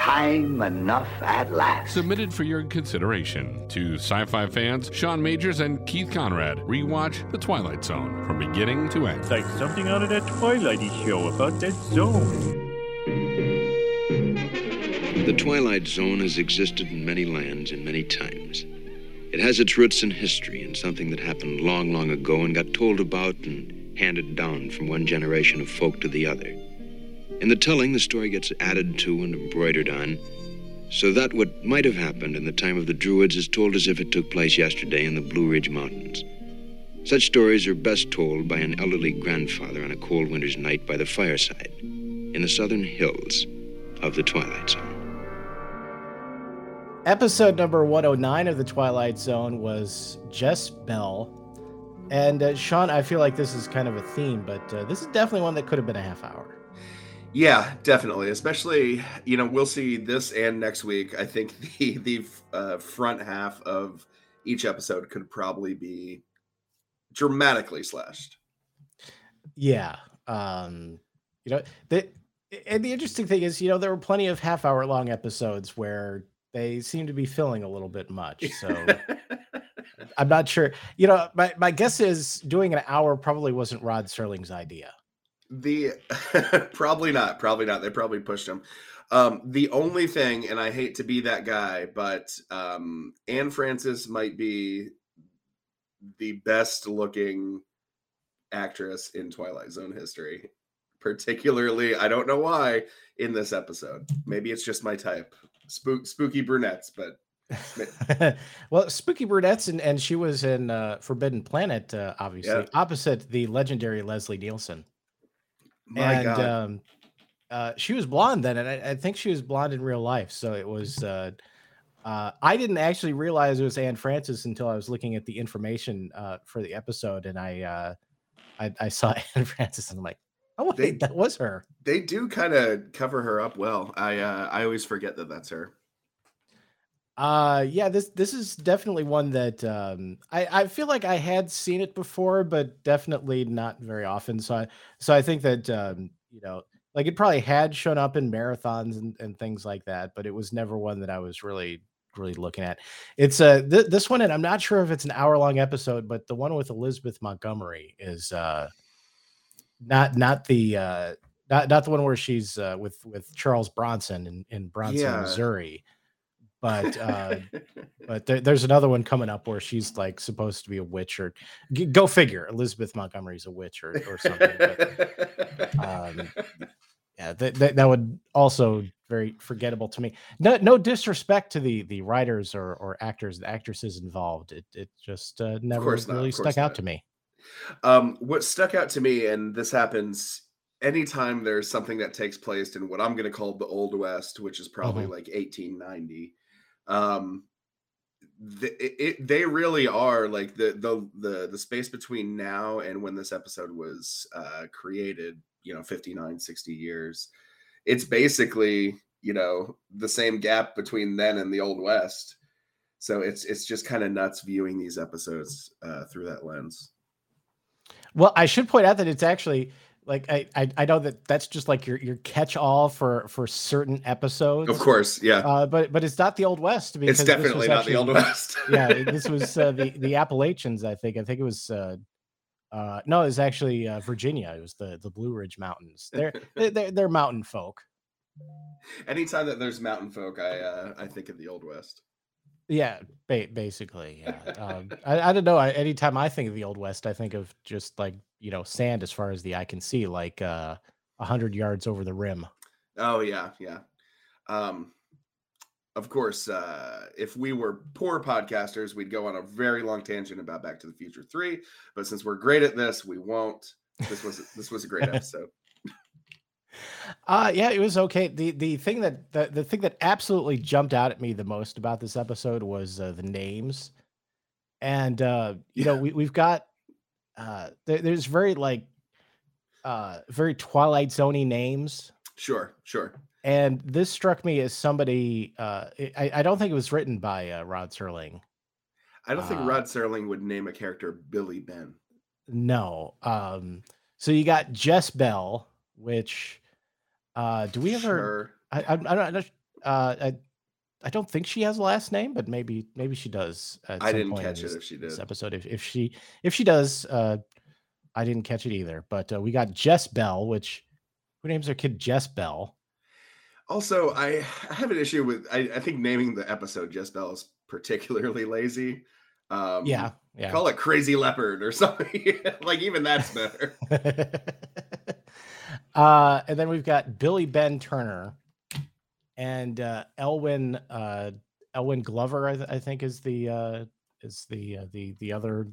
time enough at last. Submitted for your consideration to sci fi fans Sean Majors and Keith Conrad. Rewatch The Twilight Zone from beginning to end. It's like something out of that Twilighty show about that zone. The Twilight Zone has existed in many lands in many times. It has its roots in history and something that happened long, long ago and got told about and handed down from one generation of folk to the other. In the telling, the story gets added to and embroidered on, so that what might have happened in the time of the Druids is told as if it took place yesterday in the Blue Ridge Mountains. Such stories are best told by an elderly grandfather on a cold winter's night by the fireside in the southern hills of the Twilight Zone. Episode number 109 of The Twilight Zone was Jess-Belle. And uh, Sean, I feel like this is kind of a theme, but uh, this is definitely one that could have been a half hour. Yeah, definitely. Especially, you know, we'll see this and next week. I think the the uh, front half of each episode could probably be dramatically slashed. Yeah. Um, you know, the and the interesting thing is, you know, there were plenty of half hour long episodes where they seem to be filling a little bit much. So I'm not sure. You know, my, my guess is doing an hour probably wasn't Rod Serling's idea. The probably not, probably not. They probably pushed him. Um, the only thing, and I hate to be that guy, but um, Anne Francis might be the best looking actress in Twilight Zone history. Particularly, I don't know why in this episode. Maybe it's just my type spook, spooky brunettes, but well, spooky brunettes, and, and she was in uh, Forbidden Planet, uh, obviously, yeah. opposite the legendary Leslie Nielsen. My and God. Um, uh, she was blonde then, and I, I, think she was blonde in real life. So it was. Uh, uh, I didn't actually realize it was Anne Francis until I was looking at the information uh, for the episode, and I, uh, I, I saw Anne Francis, and I'm like, oh, they, that was her. They do kind of cover her up well. I uh, I always forget that that's her. Uh yeah, this this is definitely one that um I I feel like I had seen it before but definitely not very often. So I so I think that um you know, like it probably had shown up in marathons and, and things like that, but it was never one that I was really really looking at. It's uh th- this one and I'm not sure if it's an hour long episode, but the one with Elizabeth Montgomery is uh not not the uh not not the one where she's uh, with with Charles Bronson in in Bronson, yeah. Missouri. But uh, but there, there's another one coming up where she's like supposed to be a witch or go figure. Elizabeth Montgomery's a witch or or something. But, um, yeah, that, that that would also very forgettable to me. No no disrespect to the the writers or or actors, the actresses involved. It it just uh, never really stuck out to me. Um, what stuck out to me, and this happens anytime there's something that takes place in what I'm going to call the Old West, which is probably mm-hmm. like 1890. Um, the, it, they really are like the, the the the space between now and when this episode was uh, created. You know, 59, 60 years. It's basically you know the same gap between then and the Old West. So it's it's just kind of nuts viewing these episodes uh, through that lens. Well, I should point out that it's actually like I, I, I know that that's just like your your catch all for for certain episodes. Of course, yeah. Uh, but but it's not the Old West. Because it's definitely not actually, the Old West. yeah, this was uh, the the Appalachians. I think. I think it was. Uh, uh, no, it was actually uh, Virginia. It was the the Blue Ridge Mountains. They're they're, they're mountain folk. Anytime that there's mountain folk, I uh, I think of the Old West. Yeah, ba- basically. Yeah. um, I, I don't know. I, anytime I think of the Old West, I think of just like you know sand as far as the eye can see, like uh, a hundred yards over the rim. Oh yeah, yeah. Um, of course, uh, if we were poor podcasters, we'd go on a very long tangent about Back to the Future Three. But since we're great at this, we won't. This was this was a great episode. Uh yeah, it was okay. The the thing that the, the thing that absolutely jumped out at me the most about this episode was uh, the names. And uh you know, we we've got uh there, there's very like uh very Twilight Zoney names. Sure, sure. And this struck me as somebody uh I, I don't think it was written by uh, Rod Serling. I don't think uh, Rod Serling would name a character Billy Ben. No. Um so you got Jess-Belle, which uh, do we ever? Sure. I, I, I don't. Uh, I, I don't think she has a last name, but maybe maybe she does. At I some didn't catch it if she this episode. If if she if she does, uh, I didn't catch it either. But uh, we got Jess-Belle, which who names her kid Jess-Belle? Also, I, I have an issue with I, I think naming the episode Jess-Belle is particularly lazy. Um, yeah, yeah. call it Crazy Leopard or something. like even that's better. uh, and then we've got Billy Ben Turner and uh, Ellwyn uh, Ellwyn Glover. I, th- I think is the uh, is the uh, the the other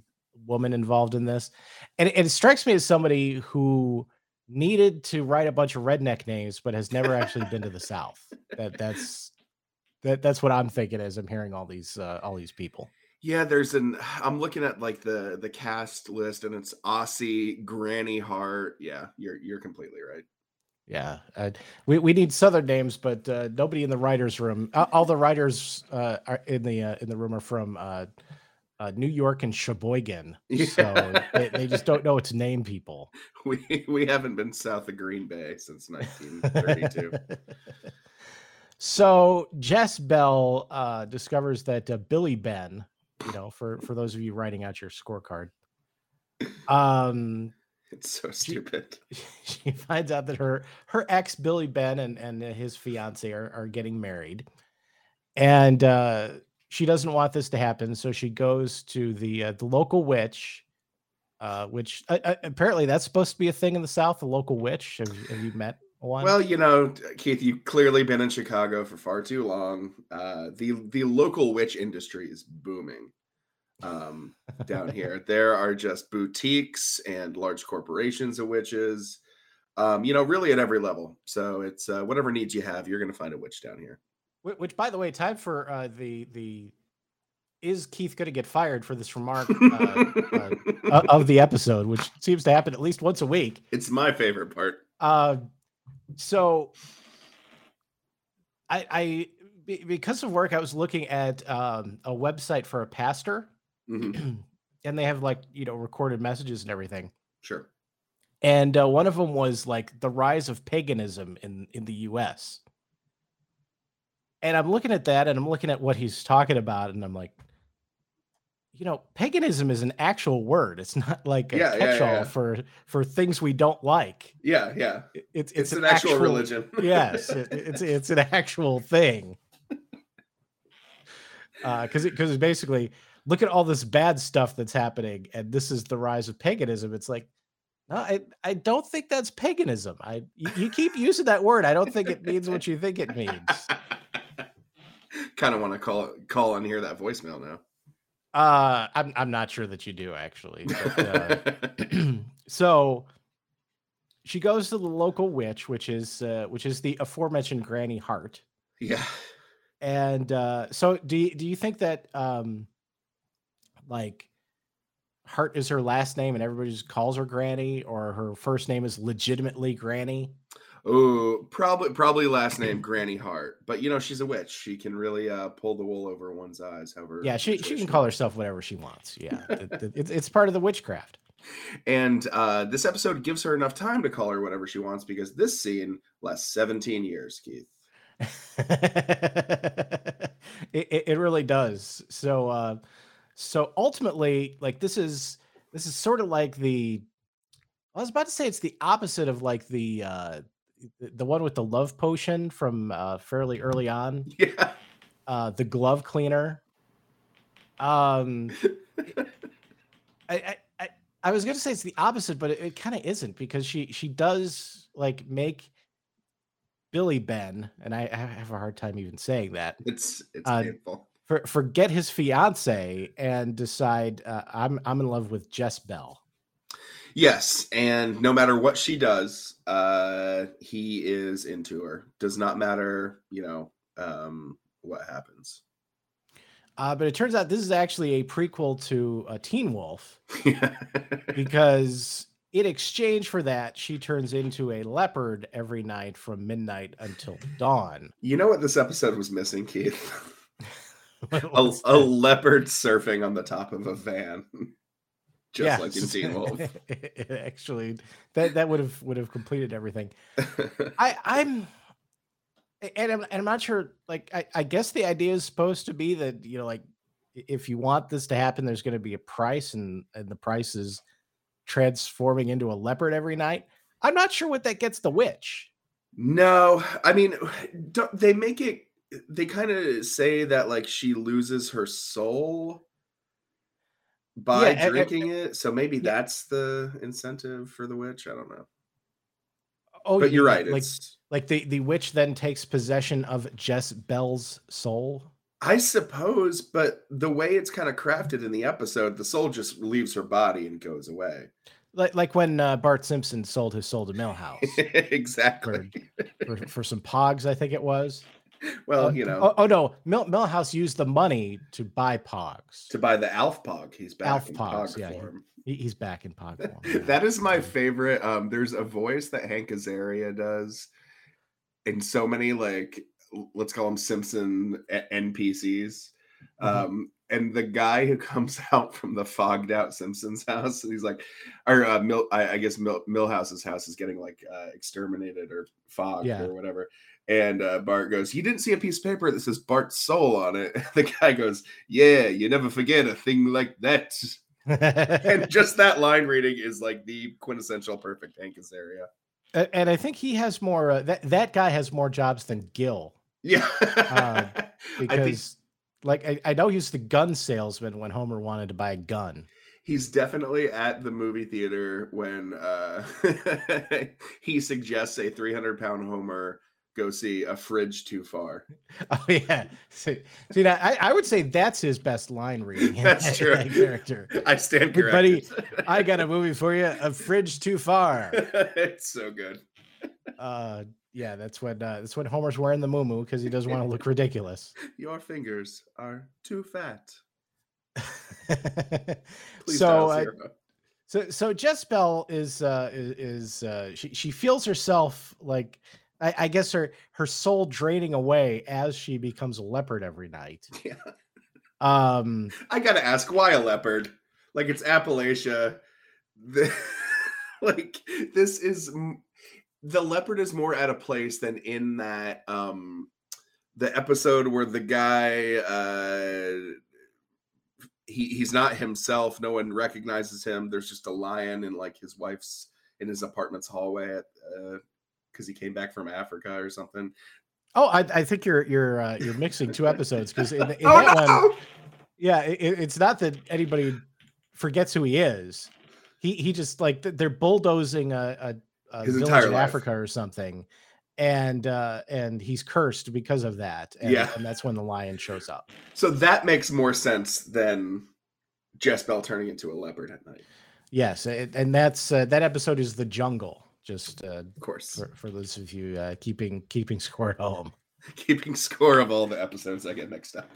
woman involved in this, and it, it strikes me as somebody who needed to write a bunch of redneck names, but has never actually been to the South. That that's that that's what I'm thinking as I'm hearing all these uh, all these people. Yeah, there's an I'm looking at like the the cast list and it's Ossie, Granny Hart. Yeah, you're you're completely right. Yeah, uh, we we need Southern names, but uh, nobody in the writers' room. Uh, all the writers uh, are in the uh, in the room are from uh, uh, New York and Sheboygan, so they, they just don't know what to name people. We we haven't been south of Green Bay since 1932. so Jess-Belle uh, discovers that uh, Billy Ben, you know, for for those of you writing out your scorecard, um, it's so stupid. she finds out that her her ex Billy Ben and and his fiance are, are getting married, and uh, she doesn't want this to happen. So she goes to the uh, the local witch, uh, which uh, uh, apparently that's supposed to be a thing in the South. The local witch. Have, have you met one? Well, you know, Keith, you've clearly been in Chicago for far too long. Uh, the the local witch industry is booming um, down here. There are just boutiques and large corporations of witches. Um, you know, really at every level. So it's uh, whatever needs you have, you're going to find a witch down here. Wh- which, by the way, time for uh, the the is Keith going to get fired for this remark uh, uh, of the episode, which seems to happen at least once a week. It's my favorite part. Uh, so I, I because of work, I was looking at um, a website for a pastor, Mhm, and they have like you know recorded messages and everything. Sure. And uh, one of them was like the rise of paganism in in the U.S. And I'm looking at that, and I'm looking at what he's talking about, and I'm like, you know, paganism is an actual word. It's not like a Yeah, yeah, catch-all yeah. for for things we don't like. Yeah, yeah. It- It's It's, an, actual, religion. yes, it- it's it's an actual thing. Uh because because it's basically look at all this bad stuff that's happening, and this is the rise of paganism. It's like, no, I I don't think that's paganism. I you, you keep using that word. I don't think it means what you think it means. kind of want to call call and hear that voicemail now. Uh, I'm I'm not sure that you do actually. But, uh, so she goes to the local witch, which is uh, which is the aforementioned Granny Hart. yeah. And uh, so, do you, do you think that um, like Hart is her last name and everybody just calls her Granny, or her first name is legitimately Granny? Oh, probably probably last name Granny Hart, but you know she's a witch. She can really uh, pull the wool over one's eyes. However, Yeah, she she can call herself whatever she wants. Yeah, it- it- it's it's part of the witchcraft. And uh, this episode gives her enough time to call her whatever she wants because this scene lasts 17 years, Keith. it, it it really does. So uh so ultimately like this is this is sort of like the I was about to say it's the opposite of like the uh the, one with the love potion from uh fairly early on, Yeah. uh the glove cleaner. Um I I I, I was gonna say it's the opposite, but it, it kind of isn't because she she does like make Billy Ben, and I, I have a hard time even saying that. It's it's Uh, painful. For, forget his fiance and decide uh, I'm I'm in love with Jess-Belle. Yes, and no matter what she does, uh, he is into her. Does not matter, you know, um, what happens. Uh, but it turns out this is actually a prequel to uh, Teen Wolf because in exchange for that, she turns into a leopard every night from midnight until dawn. you know what this episode was missing, Keith? a, a leopard surfing on the top of a van, just like in. Teen Wolf. actually, that that would have would have completed everything. I I'm and I'm, and I'm not sure. Like, I, I guess the idea is supposed to be that you know, like, if you want this to happen, there's going to be a price, and and the price is transforming into a leopard every night. I'm not sure what that gets the witch. No, I mean, don't, they make it. They kind of say that like she loses her soul by Yeah, drinking it. So maybe Yeah. that's the incentive for the witch. I don't know. Oh, but you- you're right. Like, It's like the the witch then takes possession of Jess-Belle's soul. I suppose, but the way it's kind of crafted in the episode, the soul just leaves her body and goes away. Like like when uh, Bart Simpson sold his soul to Milhouse exactly. for, for some pogs, I think it was. Well, Uh, you know, Oh, oh no, Mill, Milhouse used the money to buy pogs. to buy the Alf Pog, he's back Alf in Pogs, Pog yeah, form. He, he's back in pog form. yeah. that is my favorite. Um, there's a voice that Hank Azaria does in so many like let's call them Simpson NPCs. Mhm. Um, and the guy who comes out from the fogged out Simpsons house, he's like, or uh, Mill, I, I guess Mill, Milhouse's house is getting like uh, exterminated or fogged Yeah. or whatever. And uh, Bart goes, "You didn't see a piece of paper that says Bart's soul on it." The guy goes, "Yeah, you never forget a thing like that." and just that line reading is like the quintessential perfect Hank Azaria. A- and I think he has more. Uh, that that guy has more jobs than Gil Yeah, Uh, I think because, like, I, I know he's the gun salesman when Homer wanted to buy a gun. he's definitely at the movie theater when uh, he suggests a 300 pound Homer go see a fridge too far. Oh yeah, see, see that I, I would say that's his best line reading. That's that- true. that character. I stand Hey, buddy. I got a movie for you. A fridge too far. it's so good. Uh, yeah, that's when uh, that's when Homer's wearing the moo because he doesn't want to look ridiculous. Your fingers are too fat. Please so, uh, so, so Jess-Belle is uh, is, is uh, she she feels herself like I, I guess her her soul draining away as she becomes a leopard every night. Yeah. Um, I gotta ask, why a leopard? Like it's Appalachia. The, like this is the leopard is more at a place than in that um the episode where the guy uh he he's not himself. No one recognizes him. There's just a lion in like his wife's in his apartment's hallway at uh because he came back from Africa or something. oh, I, I think you're you're uh, you're mixing two episodes because in, in oh that one. no! Yeah, it, it- it's not that anybody forgets who he is. He he just like they're bulldozing a, a, a His village entire in life. Africa or something, and uh and he's cursed because of that. And, Yeah. and that's when the lion shows up. So that makes more sense than Jess-Belle turning into a leopard at night. Yes, it, and that's uh, that episode is the jungle. Just uh, Of course. for, for those of you uh, keeping keeping score at home. Keeping score of all the episodes I get mixed up.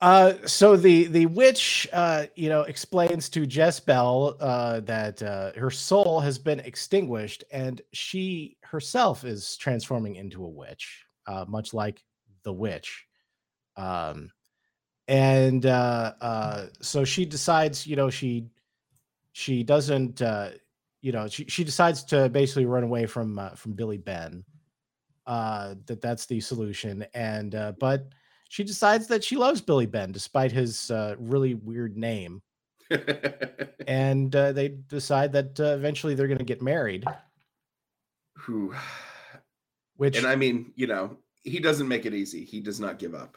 Uh, so the the witch, uh, you know, explains to Jess-Belle uh, that uh, her soul has been extinguished, and she herself is transforming into a witch, uh, much like the witch. Um, and uh, uh, so she decides, you know, she she doesn't, uh, you know, she she decides to basically run away from uh, from Billy Ben. Uh, that that's the solution, and uh, but she decides that she loves Billy Ben despite his uh, really weird name, and uh, they decide that uh, eventually they're going to get married. Who Which, and I mean, you know, he doesn't make it easy. He does not give up.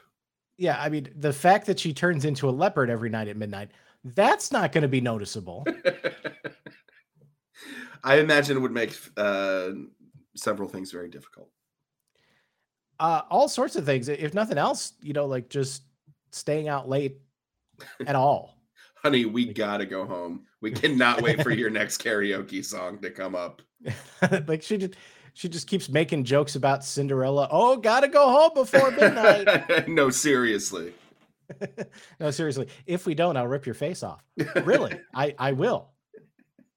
yeah, I mean, the fact that she turns into a leopard every night at midnight, that's not going to be noticeable. I imagine it would make uh, several things very difficult. Uh, all sorts of things. If nothing else, you know, like just staying out late at all. Honey, we gotta go home. We cannot wait for your next karaoke song to come up. like she just she just keeps making jokes about Cinderella. Oh, gotta go home before midnight. no, seriously. no, seriously. If we don't, I'll rip your face off. Really, I I will.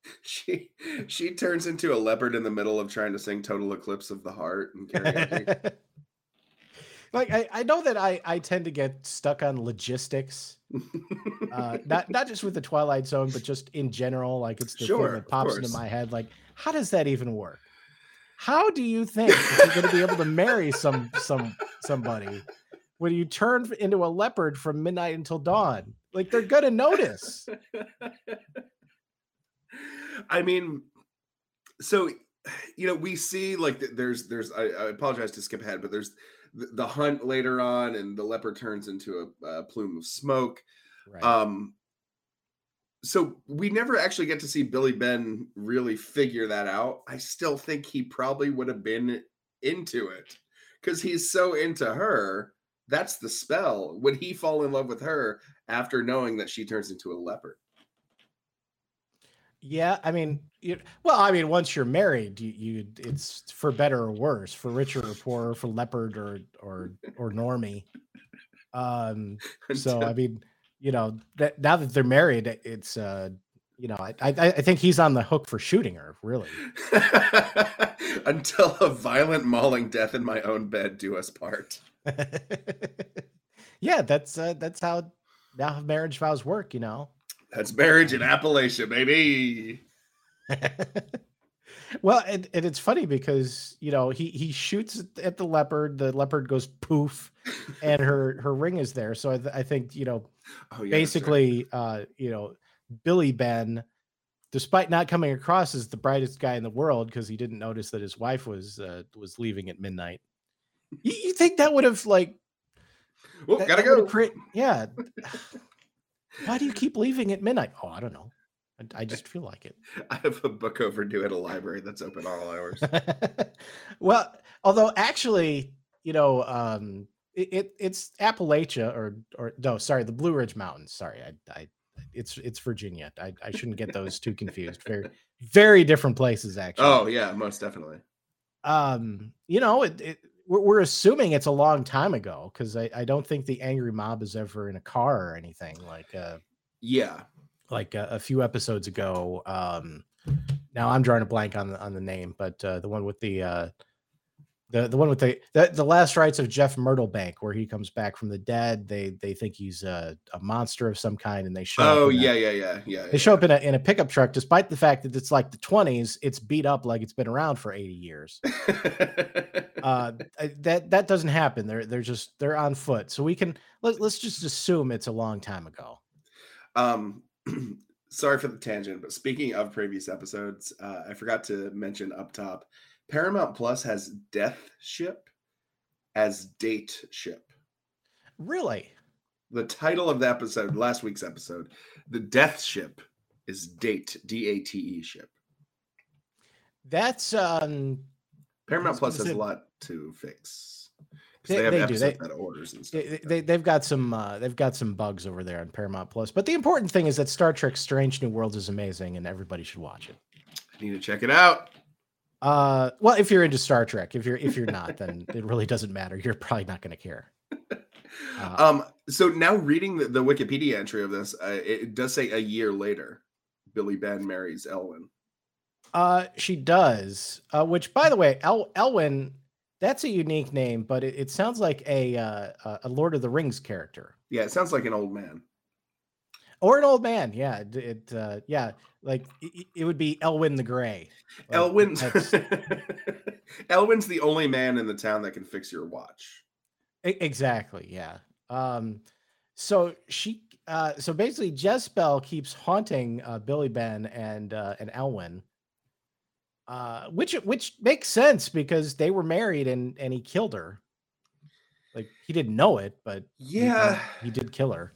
She she turns into a leopard in the middle of trying to sing Total Eclipse of the Heart and karaoke. like I, I know that I I tend to get stuck on logistics. Uh, not not just with the Twilight Zone, but just in general. Like it's the Sure, thing that pops into my head. Like, how does that even work? how do you think you're going to be able to marry some some somebody when you turn into a leopard from midnight until dawn? Like they're going to notice. I mean, so you know, we see like there's there's I, I apologize to skip ahead, but there's the, the hunt later on, and the leopard turns into a, a plume of smoke. Right. Um, so we never actually get to see Billy Ben really figure that out. I still think he probably would have been into it because he's so into her. That's the spell. Would he fall in love with her after knowing that she turns into a leopard? Yeah, I mean, you, well, I mean, once you're married, you, you it's for better or worse, for richer or poorer, for leopard or or or normie. Um, so I mean, you know, that now that they're married, it's uh, you know, I I, I think he's on the hook for shooting her, really. Until a violent mauling death in my own bed do us part. yeah, that's uh, that's how now marriage vows work, you know. That's marriage in Appalachia, baby. well, and, and it's funny because you know he he shoots at the leopard. The leopard goes poof, and her her ring is there. So I, th- I think you know, oh, yeah, basically, right. uh, you know, Billy Ben, despite not coming across as the brightest guy in the world because he didn't notice that his wife was uh, was leaving at midnight. You, you think that would have like? Well, gotta go. Cre- yeah. Why do you keep leaving at midnight? Oh, I don't know. I, I just feel like it. I have a book overdue at a library that's open all hours. well, although actually, you know, um, it, it, it's Appalachia or or no, sorry, the Blue Ridge Mountains. Sorry, I, I it's it's Virginia. I, I shouldn't get those too confused. Very very different places actually. Oh yeah, most definitely. Um, you know, it, it we're, we're assuming it's a long time ago because I, I don't think the angry mob is ever in a car or anything like uh yeah. like a, a few episodes ago um now i'm drawing a blank on the on the name but uh the one with the uh the the one with the the, the last rites of Jeff Myrtlebank, where he comes back from the dead. They they think he's a, a monster of some kind, and they show. Oh yeah, a, yeah, yeah, yeah. They yeah. show up in a in a pickup truck, despite the fact that it's like the twenties. It's beat up like it's been around for eighty years. uh, that that doesn't happen. They're they're just they're on foot. So we can let, let's just assume it's a long time ago. Um. sorry for the tangent, but speaking of previous episodes, uh, I forgot to mention up top Paramount Plus has Death Ship as Date Ship. Really? The title of the episode, last week's episode, the Death Ship is Date D A T E ship. That's um Paramount Plus has a lot to fix. They, they, have they do. They, orders and stuff. They, they, they've got some uh, they've got some bugs over there on Paramount Plus. But the important thing is that Star Trek Strange New Worlds is amazing and everybody should watch it. I need to check it out. Uh, well, if you're into Star Trek, if you're if you're not, then it really doesn't matter. You're probably not going to care. Uh, um. So now reading the, the Wikipedia entry of this, uh, it does say a year later, Billy Ben marries Ellwyn. Uh, she does. Uh, which, by the way, El- Ellwyn, that's a unique name, but it, it sounds like a uh, a Lord of the Rings character. Yeah, it sounds like an old man or an old man. Yeah, it, it uh, yeah, like it, it, would be Ellwyn the Gray. Like, Ellwyn's Ellwyn's the only man in the town that can fix your watch. Exactly. Yeah. Um. So she. Uh. So basically, Jezebel keeps haunting uh, Billy Ben and uh, and Ellwyn, Uh, which which makes sense because they were married and and he killed her. Like he didn't know it, but yeah, he, he did kill her.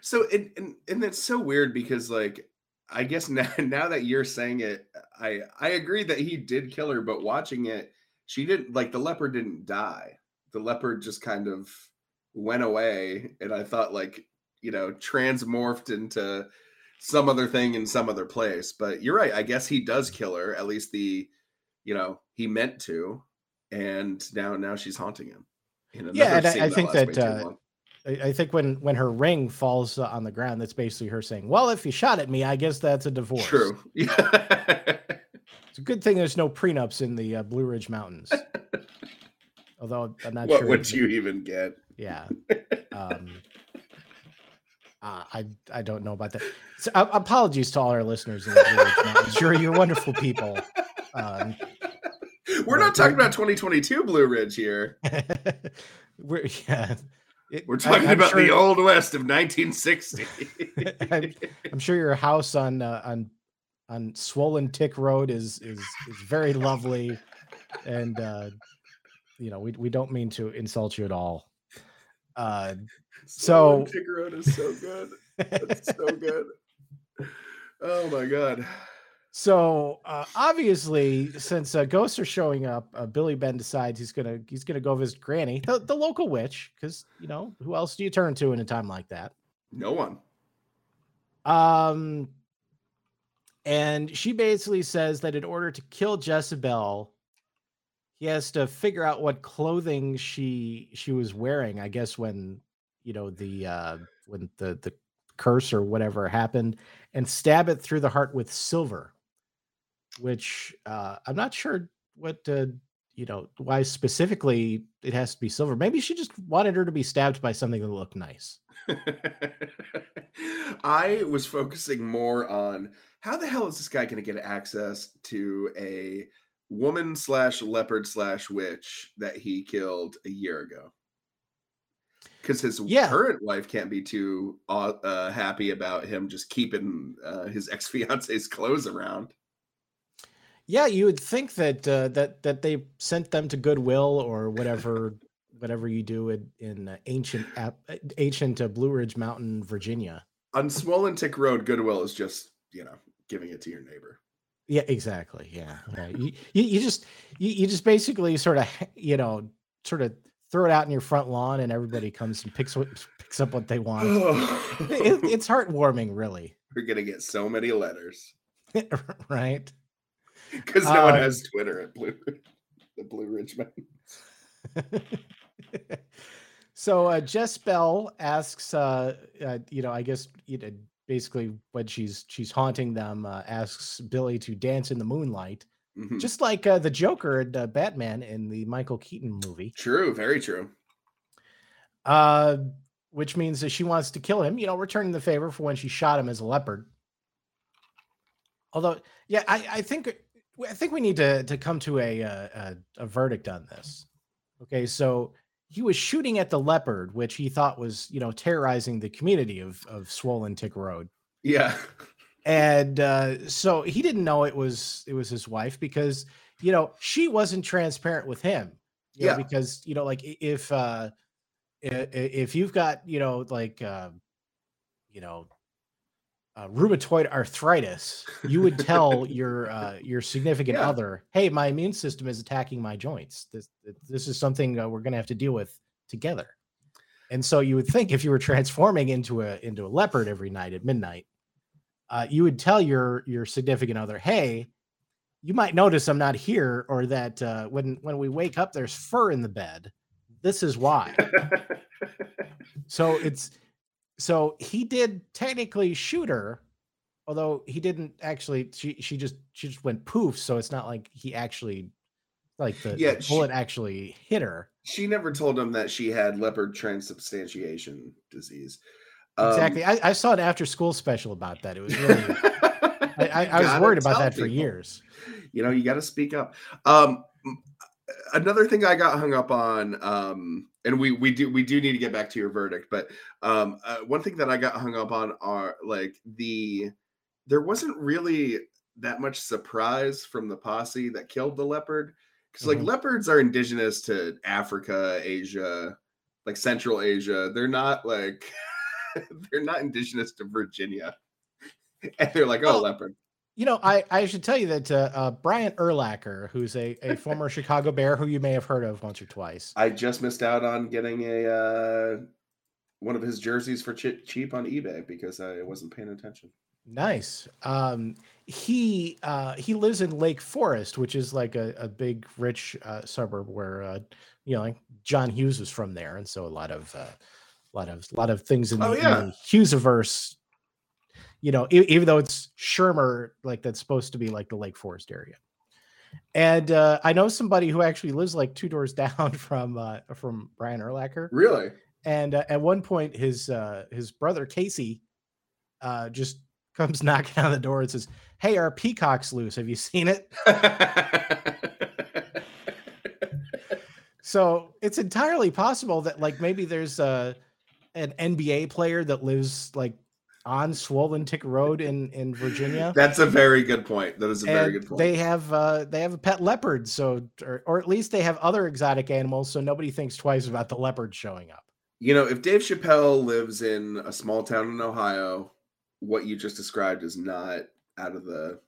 So and, and and that's so weird because like I guess now now that you're saying it, I I agree that he did kill her, but watching it, she didn't like the leopard didn't die. The leopard just kind of went away, and I thought like you know transmorphed into some other thing in some other place. But you're right. I guess he does kill her. At least the you know he meant to, and now now she's haunting him. yeah, and I, I think that. uh, I, think when when her ring falls on the ground, that's basically her saying, "Well, if you shot at me, I guess that's a divorce." True. It's a good thing there's no prenups in the uh, Blue Ridge Mountains. Although I'm not what sure. What would you even get? Yeah. Um, uh, I I don't know about that. So, uh, apologies to all our listeners in the Blue Ridge Mountains. You're you're wonderful people. Um, We're not talking about 2022 Blue Ridge here. We're yeah. It- We're talking I'm about the old west of 1960. I'm, I'm sure your house on uh, on on Swollen Tick Road is is is very lovely, and uh, you know we we don't mean to insult you at all. Uh, So- Tick Road is so good. It's so good. Oh my god. So uh, obviously, since uh, ghosts are showing up, uh, Billy Ben decides he's gonna he's gonna go visit Granny, the, the local witch, because you know who else do you turn to in a time like that? No one. Um, and she basically says that in order to kill Jezebel, he has to figure out what clothing she she was wearing. I guess when you know the uh when the the curse or whatever happened, and stab it through the heart with silver. Which uh I'm not sure what uh you know why specifically it has to be silver. Maybe she just wanted her to be stabbed by something that looked nice. I was focusing more on how the hell is this guy going to get access to a woman slash leopard slash witch that he killed a year ago? Because his Yeah. current wife can't be too uh, uh, happy about him just keeping uh, his ex fiance's clothes around. Yeah, you would think that uh, that that they sent them to Goodwill or whatever whatever you do in, in uh, ancient uh, ancient uh, Blue Ridge Mountain, Virginia. On Swollen Tick Road, Goodwill is just, you know, giving it to your neighbor. Yeah, exactly. Yeah, yeah. You, you you just you, you just basically sort of you know sort of throw it out in your front lawn and everybody comes and picks what picks up what they want. It, it's heartwarming, really, We're going to get so many letters. right? Because no one Um, has Twitter at Blue the Blue Ridge Mountain. so uh, Jess-Belle asks, uh, uh, you know, I guess you know, basically when she's she's haunting them, uh, asks Billy to dance in the moonlight, Mhm. just like uh, the Joker and uh, Batman in the Michael Keaton movie. True, very true. Uh, which means that she wants to kill him. You know, returning the favor for when she shot him as a leopard. Although, yeah, I, I think I think we need to to come to a, uh, a a verdict on this. Okay, so he was shooting at the leopard, which he thought was you know terrorizing the community of of Swollen Tick Road, Yeah. and uh, so he didn't know it was it was his wife because you know she wasn't transparent with him. You know, Yeah. because you know, like if uh, if you've got you know like uh, you know uh, rheumatoid arthritis, you would tell your uh, your significant Yeah. other, "Hey, my immune system is attacking my joints. This this is something uh, we're going to have to deal with together." And so you would think if you were transforming into a into a leopard every night at midnight, uh, you would tell your your significant other, "Hey, you might notice I'm not here, or that uh, when when we wake up, there's fur in the bed. This is why." So it's so he did technically shoot her, although he didn't actually. She she just she just went poof. So it's not like he actually like the, the Yeah, she- bullet actually hit her. she never told him that she had leopard transubstantiation disease. Um, Exactly. I, I saw an after school special about that. It was really. I, I, I was worried about that for years. You know, you got to speak up. Um, another thing I got hung up on, um, and we we do we do need to get back to your verdict, but um, uh, one thing that I got hung up on are like the there wasn't really that much surprise from the posse that killed the leopard because like Mhm. leopards are indigenous to Africa, Asia, like Central Asia. They're not like they're not indigenous to Virginia. And they're like, oh, Well, leopard. You know, I, I should tell you that uh, uh, Brian Urlacher, who's a, a former Chicago Bear who you may have heard of once or twice, I just missed out on getting a uh, one of his jerseys for chi- cheap on eBay because I wasn't paying attention. Nice. Um, he uh, he lives in Lake Forest, which is like a, a big, rich uh, suburb where uh, you know like John Hughes was from there, and so a lot of uh, a lot of a lot of things in the, Oh, in the Hughesaverse. You know, e- even though it's Shermer, like that's supposed to be like the Lake Forest area. And uh, I know somebody who actually lives like two doors down from uh, from Brian Urlacher. Really? And uh, at one point, his uh, his brother Casey uh, just comes knocking on the door and says, "Hey, our peacock's loose. Have you seen it?" so it's entirely possible that like maybe there's a an NBA player that lives like on Swollen Tick Road in in Virginia. That's a very good point. That is a very good point. They have uh, they have a pet leopard, so or, or at least they have other exotic animals, so nobody thinks twice about the leopard showing up. You know, if Dave Chappelle lives in a small town in Ohio, what you just described is not out of the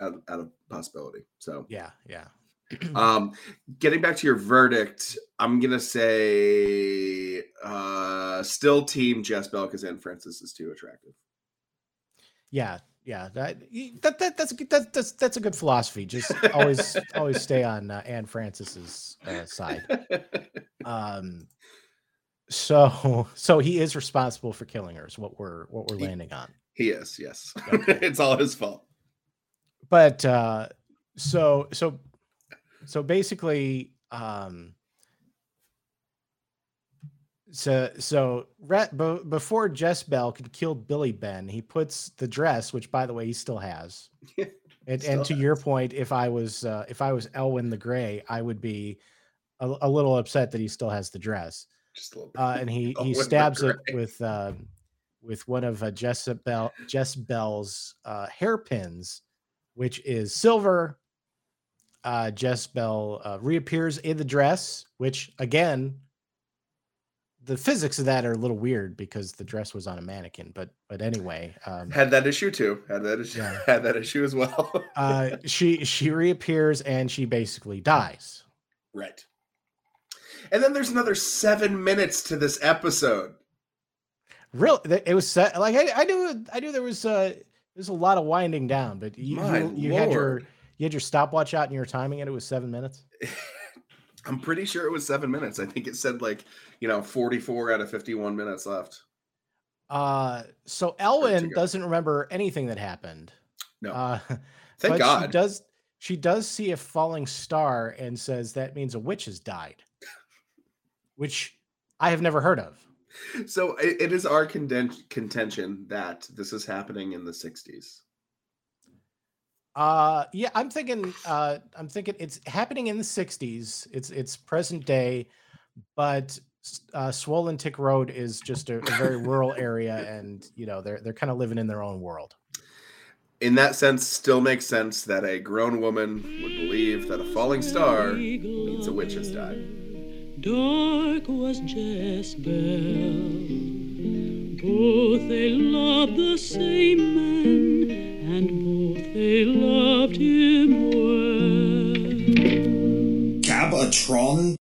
out, out of possibility. So yeah, yeah. um, getting back to your verdict, I'm gonna say uh, still team Jess-Belle because Anne Francis is too attractive. Yeah, yeah, that that, that that's that, that's that's a good philosophy. Just always always stay on uh, Anne Francis's uh, side. Um, so so he is responsible for killing her. Is what we're what we're landing on. He is, yes. Okay. it's all his fault. But uh, so so so basically, um, so so be, before Jess-Belle could kill Billy Ben, he puts the dress, which by the way he still has. and, still and to has. your point, if I was uh, if I was Ellwyn the Gray, I would be a, a little upset that he still has the dress. Just a little bit. Uh, and he he stabs it with uh, with one of uh, Jess Bell Jess-Belle's uh, hairpins, which is silver uh, Jess-Belle uh, reappears in the dress, which again, the physics of that are a little weird because the dress was on a mannequin. But but anyway, um, had that issue too. Had that issue. Yeah. Had that issue as well. uh, she she reappears and she basically dies. Right. And then there's another seven minutes to this episode. Real, it was set like I, I knew I knew there was uh there's a lot of winding down, but you you, you had your you had your stopwatch out and you were timing it. It was seven minutes. I'm pretty sure it was seven minutes. I think it said like you know 44 out of 51 minutes left. Uh, so Ellwyn doesn't remember anything that happened. No. Uh, Thank God. She does. She does see a falling star and says that means a witch has died, which I have never heard of. So it, it is our contention that this is happening in the 60s. Uh yeah, I'm thinking uh I'm thinking it's happening in the 60s. It's it's present day, but uh Swollen Tick Road is just a, a very rural area and you know they're they're kind of living in their own world. In that sense, still makes sense that a grown woman would believe that a falling star means a witch has died. Dark was Jess-Belle. Both they loved the same man, and both they loved him well. Gabatron